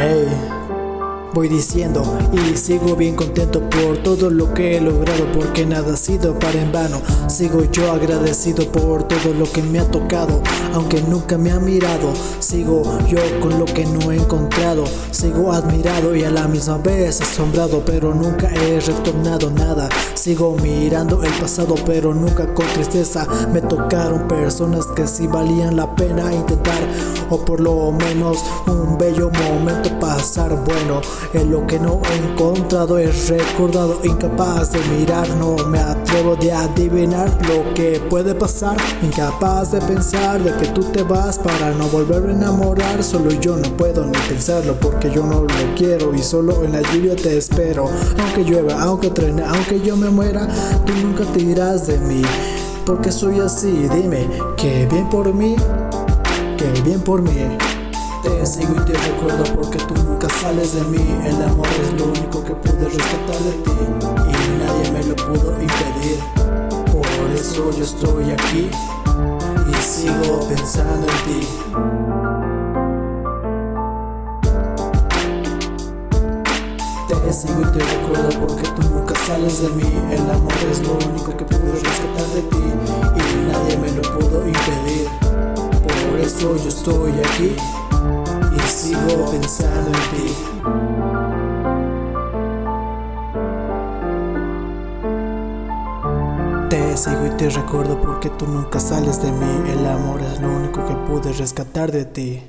Ei. Voy diciendo y sigo bien contento por todo lo que he logrado porque nada ha sido para en vano. Sigo yo agradecido por todo lo que me ha tocado, aunque nunca me ha mirado. Sigo yo con lo que no he encontrado. Sigo admirado y a la misma vez asombrado, pero nunca he retornado nada. Sigo mirando el pasado, pero nunca con tristeza. Me tocaron personas que sí valían la pena intentar, o por lo menos un bello momento pasar bueno. En lo que no he encontrado es recordado, incapaz de mirar, no me atrevo de adivinar lo que puede pasar, incapaz de pensar de que tú te vas para no volver a enamorar. Solo yo no puedo ni pensarlo porque yo no lo quiero y solo en la lluvia te espero. Aunque llueva, aunque trene, aunque yo me muera, tú nunca te irás de mí. Porque soy así, dime, que bien por mí, que bien por mí. Te sigo y te recuerdo porque tú nunca sales de mí. El amor es lo único que pude rescatar de ti y nadie me lo pudo impedir. Por eso yo estoy aquí y sigo pensando en ti. Te sigo y te recuerdo porque tú nunca sales de mí. El amor es lo único que pude rescatar de ti y nadie me lo pudo impedir. Por eso yo estoy aquí sigo pensando en ti. Te sigo y te recuerdo porque tú nunca sales de mí. El amor es lo único que pude rescatar de ti.